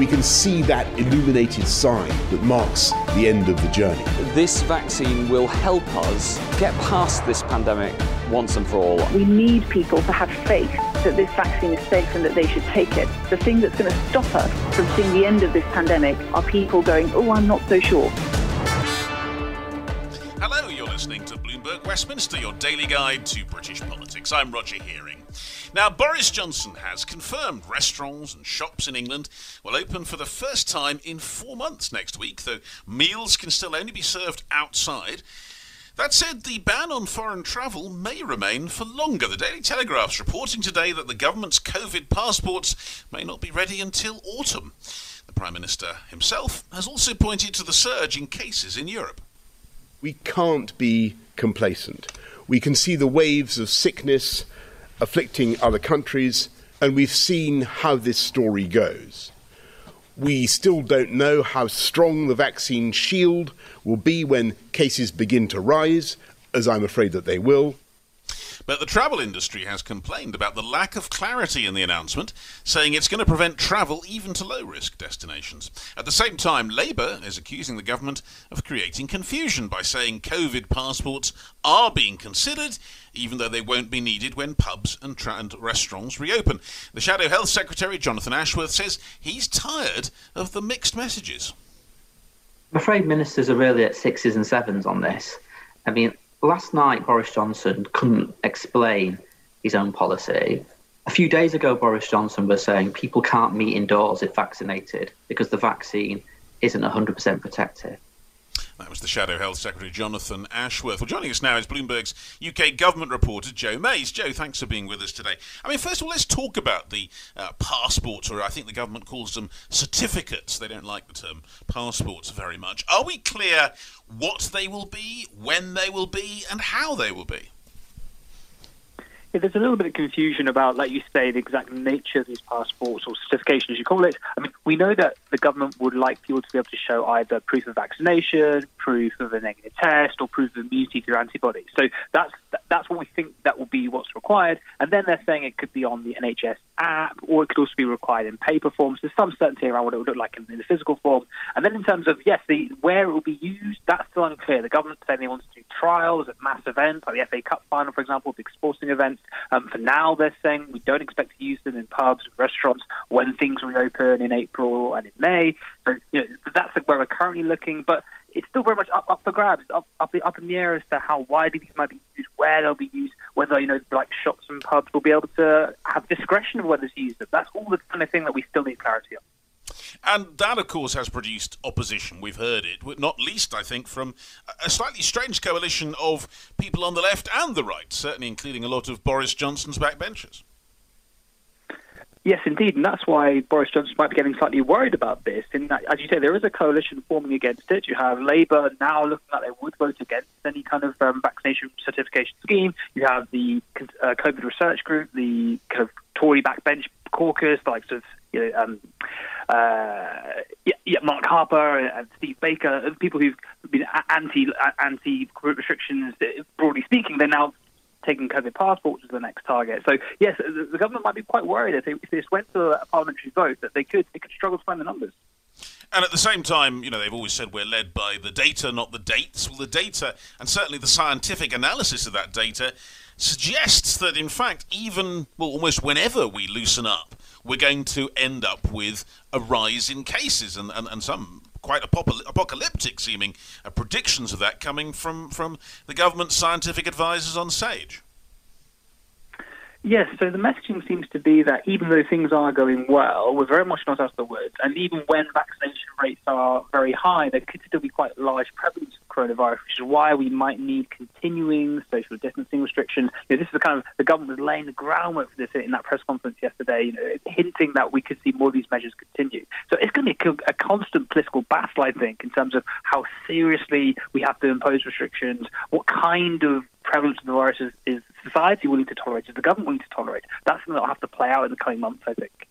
we can see that illuminated sign that marks the end of the journey. This vaccine will help us get past this pandemic once and for all. We need people to have faith that this vaccine is safe and that they should take it. The thing that's going to stop us from seeing the end of this pandemic are people going, oh, I'm not so sure. Hello, you're listening to Bloomberg Westminster, your daily guide to British politics. I'm Roger Hearing. Now, Boris Johnson has confirmed restaurants and shops in England will open for the first time in four months next week, though meals can still only be served outside. That said, the ban on foreign travel may remain for longer. The Daily Telegraph's reporting today that the government's COVID passports may not be ready until autumn. The Prime Minister himself has also pointed to the surge in cases in Europe. We can't be complacent. We can see the waves of sickness afflicting other countries, and we've seen how this story goes. We still don't know how strong the vaccine shield will be when cases begin to rise, as I'm afraid that they will. But the travel industry has complained about the lack of clarity in the announcement, saying it's going to prevent travel even to low risk destinations. At the same time, Labour is accusing the government of creating confusion by saying COVID passports are being considered, even though they won't be needed when pubs and, tra- and restaurants reopen. The Shadow Health Secretary, Jonathan Ashworth, says he's tired of the mixed messages. I'm afraid ministers are really at sixes and sevens on this. I mean, last night Boris Johnson couldn't explain his own policy. A few days ago, Boris Johnson was saying people can't meet indoors if vaccinated because the vaccine isn't 100% protective. That was the Shadow Health Secretary Jonathan Ashworth. Well, joining us now is Bloomberg's UK government reporter Joe Mayes. Joe, thanks for being with us today. I mean, first of all, let's talk about the uh, passports, or I think the government calls them certificates. They don't like the term passports very much. Are we clear what they will be, when they will be, and how they will be? Yeah, there's a little bit of confusion about, like you say, the exact nature of these passports or certifications, you call it. I mean, we know that the government would like people to be able to show either proof of vaccination, proof of a negative test, or proof of immunity through antibodies. So that's that's what we think that will be what's required. And then they're saying it could be on the NHS app, or it could also be required in paper forms. There's some certainty around what it would look like in, in the physical form. And then in terms of yes, the where it will be used, that's still unclear. The government saying they want to do trials at mass events, like the FA Cup final, for example, big sporting events. Um, for now, they're saying we don't expect to use them in pubs and restaurants when things reopen in April and in May. So you know, that's where we're currently looking. But it's still very much up, up for grabs, up, up, up in the air as to how widely these might be used, where they'll be used, whether, you know, like shops and pubs will be able to have discretion of whether to use them. That's all the kind of thing that we still need clarity on. And that, of course, has produced opposition. We've heard it, not least, I think, from a slightly strange coalition of people on the left and the right, certainly including a lot of Boris Johnson's backbenchers. Yes, indeed, and that's why Boris Johnson might be getting slightly worried about this. In that, as you say, there is a coalition forming against it. You have Labour now looking like they would vote against any kind of um, vaccination certification scheme. You have the uh, COVID research group, the kind of Tory backbench caucus, like sort of you know, um, uh, yeah, yeah, Mark Harper and Steve Baker, people who've been anti anti restrictions. Broadly speaking, they're now taking COVID passports as the next target. So yes, the, the government might be quite worried if, they, if this went to a parliamentary vote that they could they could struggle to find the numbers. And at the same time, you know, they've always said we're led by the data, not the dates. Well, the data, and certainly the scientific analysis of that data, suggests that, in fact, even, well, almost whenever we loosen up, we're going to end up with a rise in cases and, and, and some quite apocalyptic seeming uh, predictions of that coming from, from the government scientific advisors on SAGE. Yes, so the messaging seems to be that even though things are going well, we're very much not out of the woods. And even when vaccination rates are very high, there could still be quite large prevalence of coronavirus, which is why we might need continuing social distancing restrictions. You know, this is the kind of the government was laying the groundwork for this in that press conference yesterday, you know, hinting that we could see more of these measures continue. So it's going to be a, a constant political battle, I think, in terms of how seriously we have to impose restrictions, what kind of prevalence of the virus is, is society willing to tolerate, is the government willing to tolerate. That's something that will have to play out in the coming months, I think.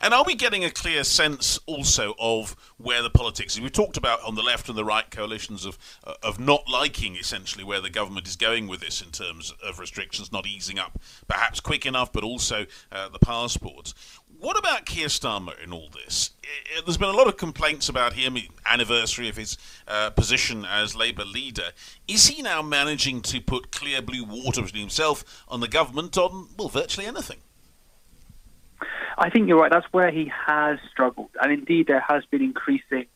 And are we getting a clear sense also of where the politics? is? We've talked about on the left and the right coalitions of uh, of not liking essentially where the government is going with this in terms of restrictions, not easing up perhaps quick enough, but also uh, the passports. What about Keir Starmer in all this? There's been a lot of complaints about him, anniversary of his uh, position as Labour leader. Is he now managing to put clear blue water between himself and the government on, well, virtually anything? I think you're right. That's where he has struggled. And indeed, there has been increasing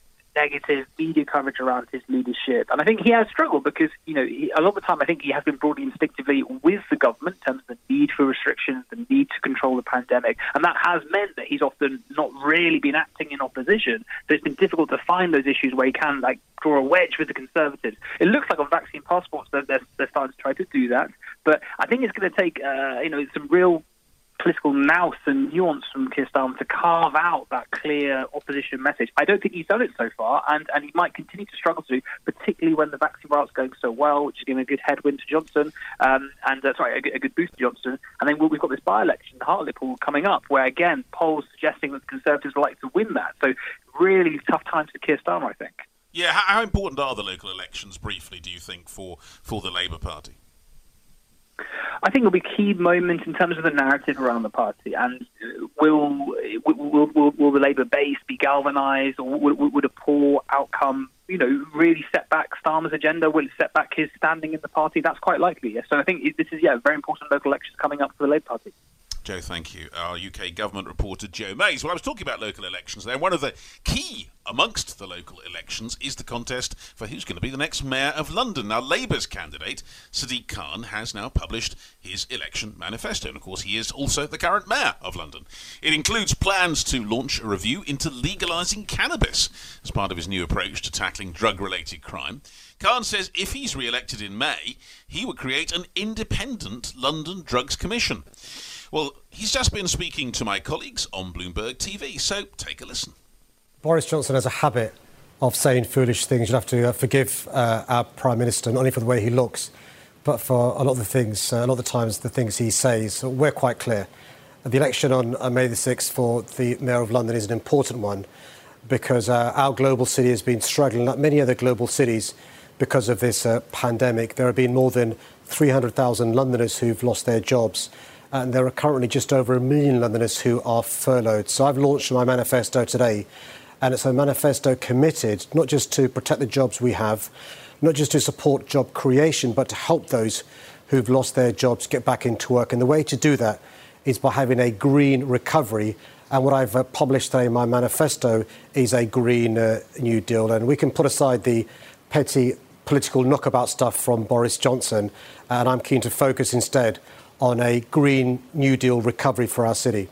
negative media coverage around his leadership. And I think he has struggled because, you know, he, a lot of the time I think he has been broadly instinctively with the government in terms of the need for restrictions, the need to control the pandemic. And that has meant that he's often not really been acting in opposition. So it's been difficult to find those issues where he can, like, draw a wedge with the Conservatives. It looks like on vaccine passports that they're, they're starting to try to do that. But I think it's going to take, uh, you know, some real political nous and nuance from Keir Starmer to carve out that clear opposition message. I don't think he's done it so far, and, and he might continue to struggle to, particularly when the vaccine rollout's going so well, which is giving a good headwind to Johnson, um, and uh, sorry, a, a, good boost to Johnson. And then we've got this by-election, Hartlepool, coming up, where again polls suggesting that the Conservatives would like to win that. So really tough times for Keir Starmer, I think. Yeah, how important are the local elections, briefly, do you think, for, for the Labour Party? I think it'll be a key moment in terms of the narrative around the party. And uh, will will, will, will the Labour base be galvanised, or would, would a poor outcome, you know, really set back Starmer's agenda? Will it set back his standing in the party? That's quite likely. Yes. So I think this is yeah, very important local elections coming up for the Labour Party. Joe, thank you. Our UK government reporter, Joe Mayes. Well, I was talking about local elections there. One of the key amongst the local elections is the contest for who's going to be the next mayor of London. Now, Labour's candidate, Sadiq Khan, has now published his election manifesto. And of course, he is also the current mayor of London. It includes plans to launch a review into legalising cannabis as part of his new approach to tackling drug related crime. Khan says if he's re elected in May, he would create an independent London Drugs Commission. Well, he's just been speaking to my colleagues on Bloomberg TV, so take a listen. Boris Johnson has a habit of saying foolish things. You'll have to uh, forgive uh, our Prime Minister, not only for the way he looks, but for a lot of the things, uh, a lot of the times, the things he says. We're quite clear. The election on uh, May the 6th for the Mayor of London is an important one because uh, our global city has been struggling, like many other global cities, because of this uh, pandemic. There have been more than 300,000 Londoners who've lost their jobs and there are currently just over a million Londoners who are furloughed. So I've launched my manifesto today, and it's a manifesto committed not just to protect the jobs we have, not just to support job creation, but to help those who've lost their jobs get back into work. And the way to do that is by having a green recovery. And what I've uh, published today in my manifesto is a Green uh, New Deal. And we can put aside the petty political knockabout stuff from Boris Johnson, and I'm keen to focus instead on a Green New Deal recovery for our city.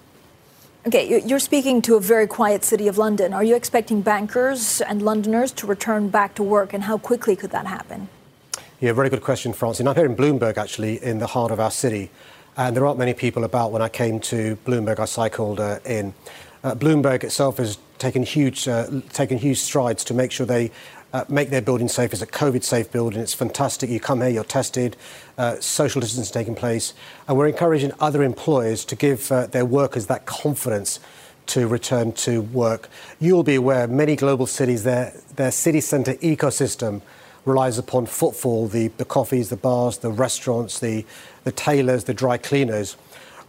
Okay, you're speaking to a very quiet city of London. Are you expecting bankers and Londoners to return back to work, and how quickly could that happen? Yeah, very good question, Francine. I'm here in Bloomberg, actually, in the heart of our city. And there aren't many people about. When I came to Bloomberg, I cycled uh, in. Uh, Bloomberg itself has taken huge, uh, taken huge strides to make sure they uh, make their building safe. It's a COVID safe building. It's fantastic. You come here, you're tested, uh, social distance taking place. And we're encouraging other employers to give uh, their workers that confidence to return to work. You'll be aware many global cities, their, their city centre ecosystem relies upon footfall, the, the coffees, the bars, the restaurants, the, the tailors, the dry cleaners.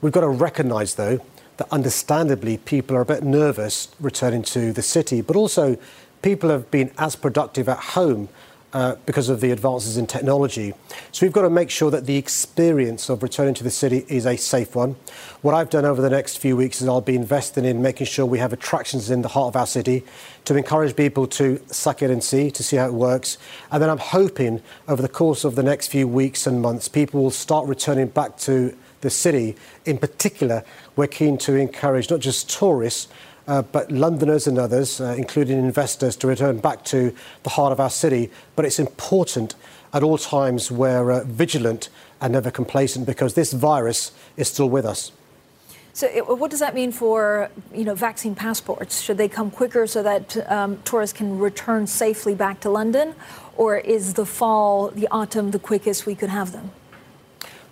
We've got to recognise, though, that understandably people are a bit nervous returning to the city, but also people have been as productive at home uh, because of the advances in technology. So we've got to make sure that the experience of returning to the city is a safe one. What I've done over the next few weeks is I'll be investing in making sure we have attractions in the heart of our city to encourage people to suck it and see, to see how it works. And then I'm hoping over the course of the next few weeks and months, people will start returning back to the city. In particular, we're keen to encourage not just tourists, uh, but Londoners and others, uh, including investors, to return back to the heart of our city. But it's important at all times we're uh, vigilant and never complacent because this virus is still with us. So, it, what does that mean for you know vaccine passports? Should they come quicker so that um, tourists can return safely back to London, or is the fall, the autumn, the quickest we could have them?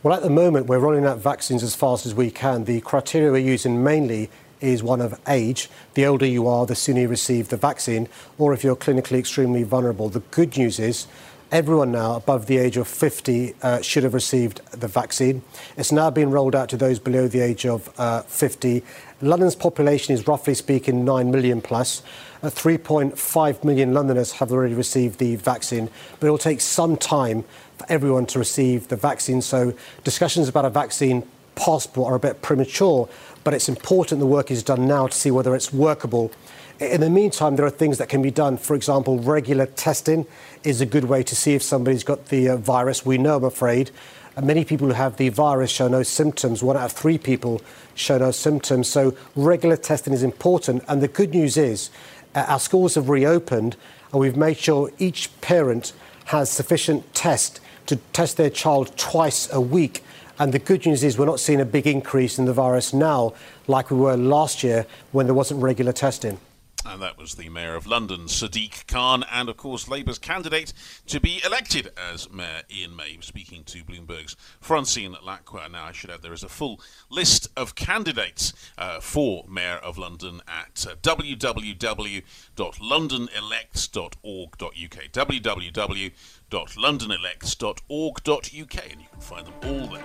Well, at the moment, we're rolling out vaccines as fast as we can. The criteria we're using mainly is one of age. The older you are, the sooner you receive the vaccine, or if you're clinically extremely vulnerable. The good news is everyone now above the age of 50 uh, should have received the vaccine. It's now being rolled out to those below the age of uh, 50. London's population is roughly speaking 9 million plus. Uh, 3.5 million Londoners have already received the vaccine, but it will take some time for everyone to receive the vaccine. So discussions about a vaccine passport are a bit premature, but it's important the work is done now to see whether it's workable in the meantime, there are things that can be done. For example, regular testing is a good way to see if somebody's got the uh, virus. We know, I'm afraid, uh, many people who have the virus show no symptoms. One out of three people show no symptoms. So regular testing is important. And the good news is uh, our schools have reopened and we've made sure each parent has sufficient test to test their child twice a week. And the good news is we're not seeing a big increase in the virus now like we were last year when there wasn't regular testing. And that was the Mayor of London, Sadiq Khan, and of course Labour's candidate to be elected as Mayor Ian May, speaking to Bloomberg's Francine Lacqua. Now, I should add there is a full list of candidates uh, for Mayor of London at uh, www.londonelects.org.uk. www.londonelects.org.uk, and you can find them all there.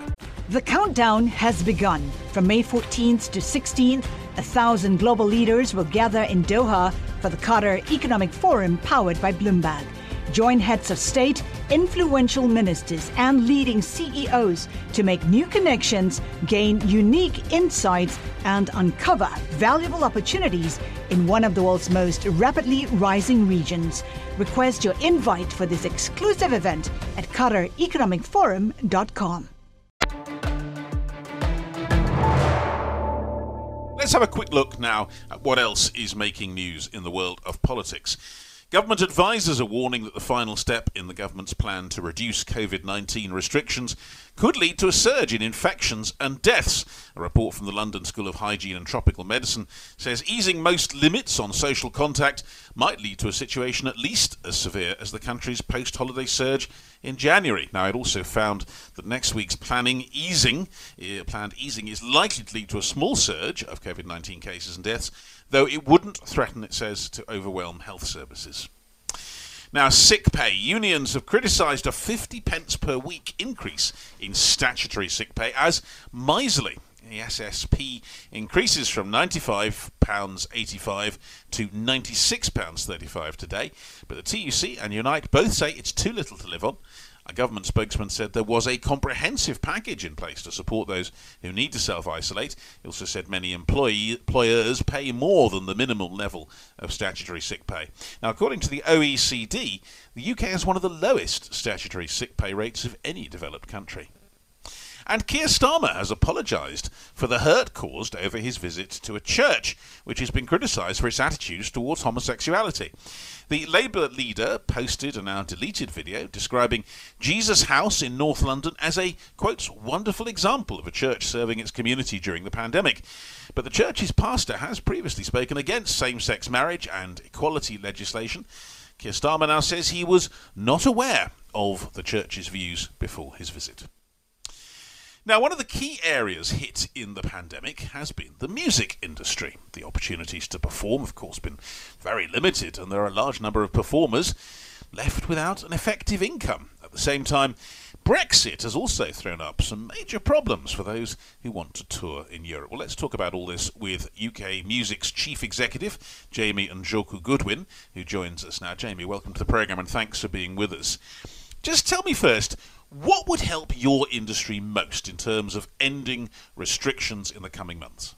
The countdown has begun. From May 14th to 16th, a thousand global leaders will gather in Doha for the Qatar Economic Forum powered by Bloomberg. Join heads of state, influential ministers, and leading CEOs to make new connections, gain unique insights, and uncover valuable opportunities in one of the world's most rapidly rising regions. Request your invite for this exclusive event at QatarEconomicForum.com. Let's have a quick look now at what else is making news in the world of politics. Government advisers are warning that the final step in the government's plan to reduce COVID 19 restrictions could lead to a surge in infections and deaths. A report from the London School of Hygiene and Tropical Medicine says easing most limits on social contact might lead to a situation at least as severe as the country's post holiday surge in January. Now, it also found that next week's planning easing, uh, planned easing is likely to lead to a small surge of COVID 19 cases and deaths though it wouldn't threaten, it says, to overwhelm health services. Now, sick pay. Unions have criticised a 50 pence per week increase in statutory sick pay as miserly. The SSP increases from £95.85 to £96.35 today, but the TUC and Unite both say it's too little to live on a government spokesman said there was a comprehensive package in place to support those who need to self isolate. He also said many employee, employers pay more than the minimum level of statutory sick pay. Now, according to the OECD, the UK has one of the lowest statutory sick pay rates of any developed country. And Keir Starmer has apologised for the hurt caused over his visit to a church, which has been criticised for its attitudes towards homosexuality. The Labour leader posted a now deleted video describing Jesus House in North London as a, quote, wonderful example of a church serving its community during the pandemic. But the church's pastor has previously spoken against same sex marriage and equality legislation. Keir Starmer now says he was not aware of the church's views before his visit. Now, one of the key areas hit in the pandemic has been the music industry. The opportunities to perform, of course, been very limited, and there are a large number of performers left without an effective income. At the same time, Brexit has also thrown up some major problems for those who want to tour in Europe. Well, let's talk about all this with UK Music's chief executive, Jamie and Njoku Goodwin, who joins us now. Jamie, welcome to the programme and thanks for being with us. Just tell me first, what would help your industry most in terms of ending restrictions in the coming months?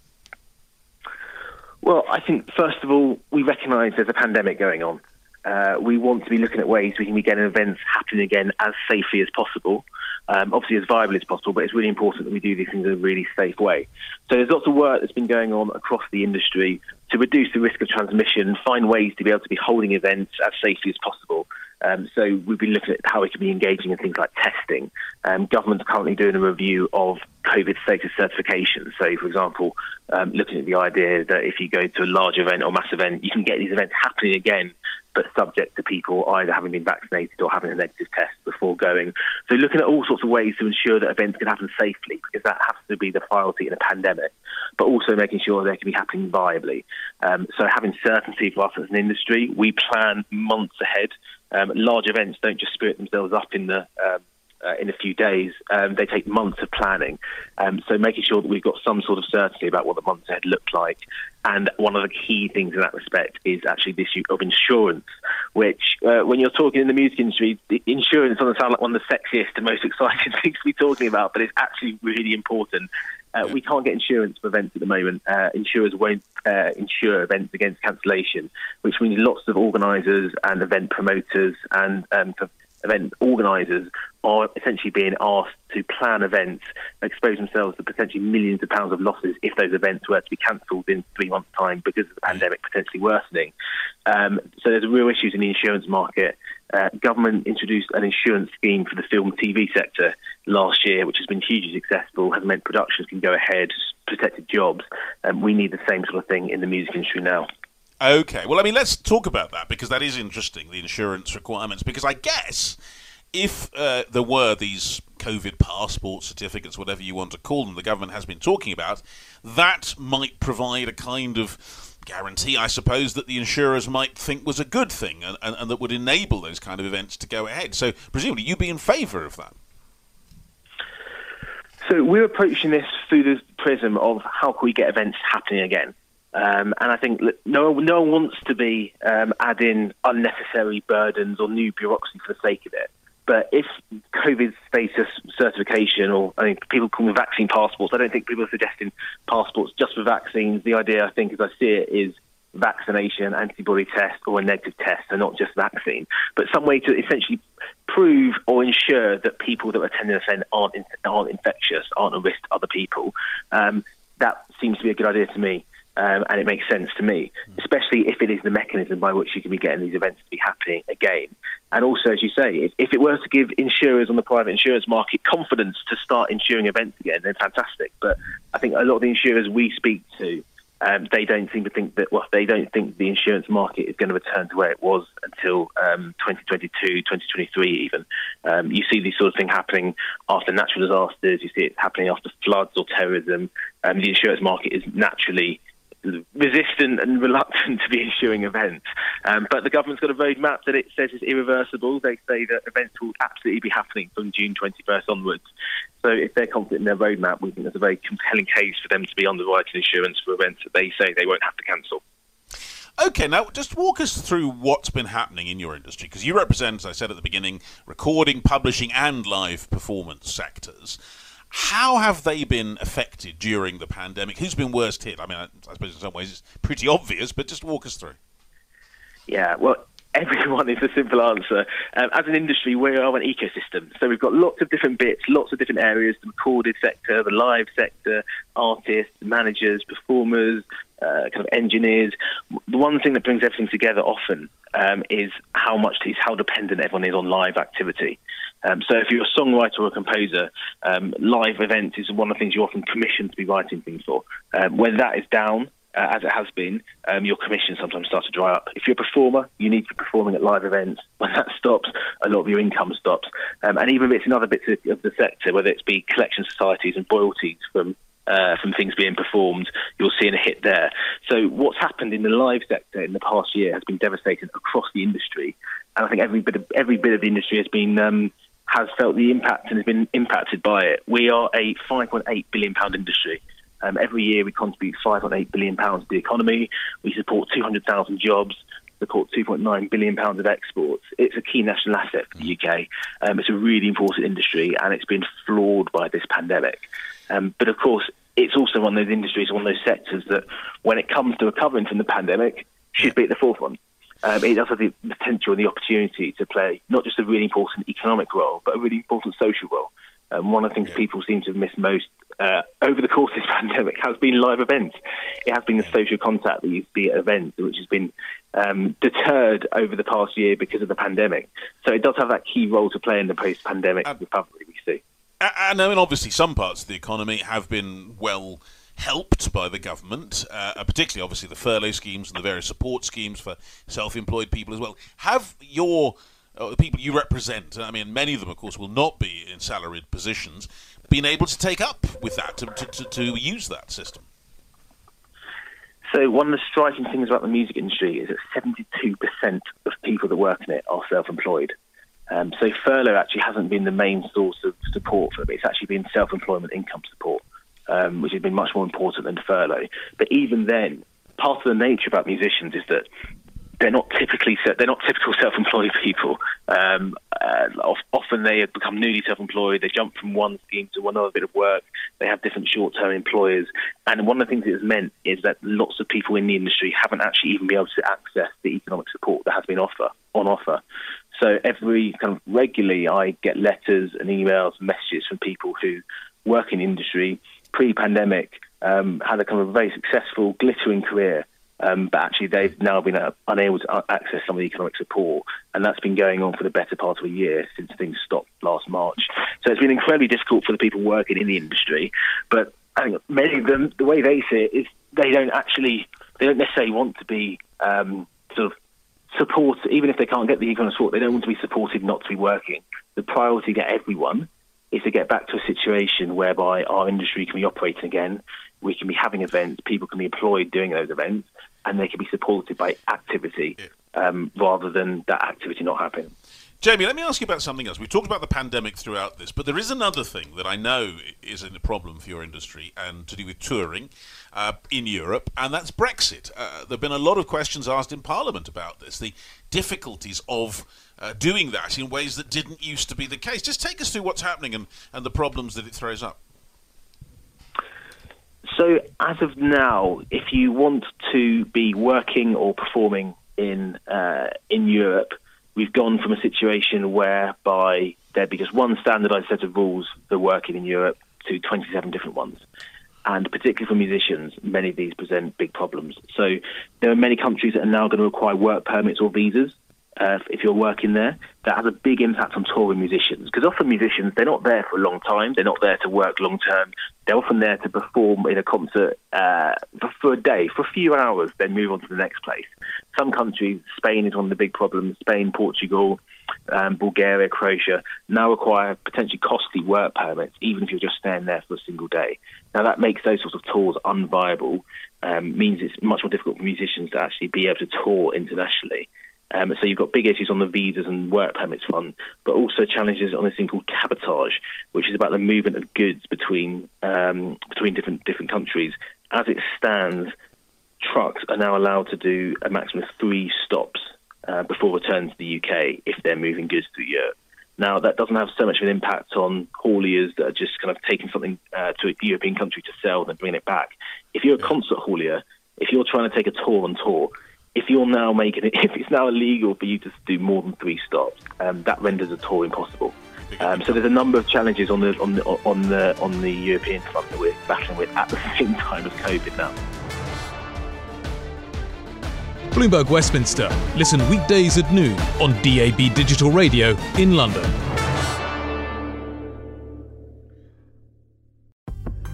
Well, I think first of all, we recognise there's a pandemic going on. Uh, we want to be looking at ways we can be getting events happening again as safely as possible. Um, obviously, as viable as possible, but it's really important that we do these things in a really safe way. So there's lots of work that's been going on across the industry to reduce the risk of transmission, find ways to be able to be holding events as safely as possible. Um, so we've been looking at how we can be engaging in things like testing. Um, government's currently doing a review of COVID status certification. So, for example, um, looking at the idea that if you go to a large event or mass event, you can get these events happening again, but subject to people either having been vaccinated or having a negative test before going. So, looking at all sorts of ways to ensure that events can happen safely, because that has to be the priority in a pandemic, but also making sure they can be happening viably. Um, so, having certainty for us as an industry, we plan months ahead. Um, large events don't just spirit themselves up in the um, uh, in a few days. Um, they take months of planning. Um, so making sure that we've got some sort of certainty about what the months ahead look like. And one of the key things in that respect is actually the issue of insurance, which uh, when you're talking in the music industry, the insurance doesn't sound like one of the sexiest and most exciting things to be talking about, but it's actually really important. Uh, we can't get insurance for events at the moment. Uh, insurers won't uh, insure events against cancellation, which means lots of organisers and event promoters and um, event organisers are essentially being asked to plan events, expose themselves to potentially millions of pounds of losses if those events were to be cancelled in three months' time because of the pandemic potentially worsening. Um, so there's real issues in the insurance market. Uh, government introduced an insurance scheme for the film TV sector last year, which has been hugely successful, has meant productions can go ahead, protected jobs. We need the same sort of thing in the music industry now. Okay, well, I mean, let's talk about that because that is interesting, the insurance requirements. Because I guess if uh, there were these COVID passport certificates, whatever you want to call them, the government has been talking about, that might provide a kind of guarantee, I suppose, that the insurers might think was a good thing and, and, and that would enable those kind of events to go ahead. So, presumably, you'd be in favour of that. So, we're approaching this through the prism of how can we get events happening again. Um, and I think no, no one wants to be um, adding unnecessary burdens or new bureaucracy for the sake of it. But if COVID status certification, or I mean, people call them vaccine passports, I don't think people are suggesting passports just for vaccines. The idea, I think, as I see it, is vaccination, antibody test, or a negative test, and not just vaccine, but some way to essentially prove or ensure that people that are attending an event aren't, aren't infectious, aren't a risk to other people. Um, that seems to be a good idea to me. Um, and it makes sense to me, especially if it is the mechanism by which you can be getting these events to be happening again. And also, as you say, if, if, it were to give insurers on the private insurance market confidence to start insuring events again, then fantastic. But I think a lot of the insurers we speak to, um, they don't seem to think that, well, they don't think the insurance market is going to return to where it was until um, 2022, 2023 even. Um, you see this sort of thing happening after natural disasters, you see it happening after floods or terrorism. Um, the insurance market is naturally resistant and reluctant to be issuing events. Um, but the government's got a roadmap that it says is irreversible. They say that events will absolutely be happening from June 21st onwards. So if they're confident in their roadmap, we think there's a very compelling case for them to be on the underwriting insurance for events that they say they won't have to cancel. Okay, now just walk us through what's been happening in your industry, because you represent, as I said at the beginning, recording, publishing, and live performance sectors. How have they been affected during the pandemic? Who's been worst hit? I mean, I, I suppose in some ways it's pretty obvious, but just walk us through. Yeah, well, everyone is a simple answer. Um, as an industry, we are an ecosystem. So we've got lots of different bits, lots of different areas the recorded sector, the live sector, artists, managers, performers, uh, kind of engineers. The one thing that brings everything together often um, is how much is how dependent everyone is on live activity. Um, so if you're a songwriter or a composer, um, live events is one of the things you're often commissioned to be writing things for. Um, when that is down, uh, as it has been, um, your commission sometimes starts to dry up. If you're a performer, you need to be performing at live events. When that stops, a lot of your income stops. Um, and even if it's in other bits of, of the sector, whether it's be collection societies and royalties from uh, from things being performed, you're seeing a hit there. So what's happened in the live sector in the past year has been devastating across the industry, and I think every bit of every bit of the industry has been um, has felt the impact and has been impacted by it. We are a 5.8 billion pound industry. Um, every year we contribute 5.8 billion pounds to the economy. We support 200,000 jobs support 2.9 billion pounds of exports. It's a key national asset for the UK. Um, it's a really important industry, and it's been floored by this pandemic. Um, but of course, it's also one of those industries, one of those sectors that, when it comes to recovering from the pandemic, should be at the forefront. Um, it does have the potential and the opportunity to play not just a really important economic role, but a really important social role. Um, one of the things yeah. people seem to have missed most uh, over the course of this pandemic has been live events. It has been the social contact that to be at events, which has been um, deterred over the past year because of the pandemic. So it does have that key role to play in the post-pandemic uh, recovery we see. And I mean, obviously, some parts of the economy have been well helped by the government, uh, particularly obviously the furlough schemes and the various support schemes for self-employed people as well. Have your uh, the people you represent, I mean, many of them, of course, will not be in salaried positions, been able to take up with that, to, to, to use that system? So one of the striking things about the music industry is that 72% of people that work in it are self-employed. Um, so furlough actually hasn't been the main source of support for them. It's actually been self-employment income support, um, which has been much more important than furlough. But even then, part of the nature about musicians is that they're not typically they're not typical self-employed people. Um, uh, often they have become newly self-employed. They jump from one scheme to another bit of work. They have different short-term employers, and one of the things it has meant is that lots of people in the industry haven't actually even been able to access the economic support that has been offer on offer. So every kind of regularly, I get letters and emails, and messages from people who work in industry pre-pandemic, um, had a kind of very successful, glittering career um, but actually, they've now been uh, unable to access some of the economic support, and that's been going on for the better part of a year since things stopped last March. So it's been incredibly difficult for the people working in the industry. But I think many of them, the way they see it is they don't actually, they don't necessarily want to be um, sort of support, even if they can't get the economic support, they don't want to be supported not to be working. The priority to everyone is to get back to a situation whereby our industry can be operating again, we can be having events, people can be employed doing those events, and they can be supported by activity um, rather than that activity not happening. Jamie, let me ask you about something else. We've talked about the pandemic throughout this, but there is another thing that I know is a problem for your industry and to do with touring uh, in Europe, and that's Brexit. Uh, there have been a lot of questions asked in Parliament about this, the difficulties of uh, doing that in ways that didn't used to be the case. Just take us through what's happening and, and the problems that it throws up. So, as of now, if you want to be working or performing in uh, in Europe, we've gone from a situation whereby there'd be just one standardised set of rules for working in Europe to 27 different ones. And particularly for musicians, many of these present big problems. So there are many countries that are now going to require work permits or visas uh, if you're working there, that has a big impact on touring musicians. Because often musicians, they're not there for a long time. They're not there to work long term. They're often there to perform in a concert uh, for a day, for a few hours, then move on to the next place. Some countries, Spain is one of the big problems. Spain, Portugal, um, Bulgaria, Croatia, now require potentially costly work permits, even if you're just staying there for a single day. Now that makes those sorts of tours unviable. Um, means it's much more difficult for musicians to actually be able to tour internationally. Um, so you've got big issues on the visas and work permits front, but also challenges on this thing called cabotage, which is about the movement of goods between um, between different different countries. As it stands, trucks are now allowed to do a maximum of three stops uh, before returning to the UK if they're moving goods through Europe. Now, that doesn't have so much of an impact on hauliers that are just kind of taking something uh, to a European country to sell and then bringing it back. If you're a concert haulier, if you're trying to take a tour on tour, if you're now making it, if it's now illegal for you to do more than three stops, um, that renders a tour impossible. Um, so there's a number of challenges on the on the on the on the European front that we're battling with at the same time as COVID now. Bloomberg Westminster. Listen weekdays at noon on DAB Digital Radio in London.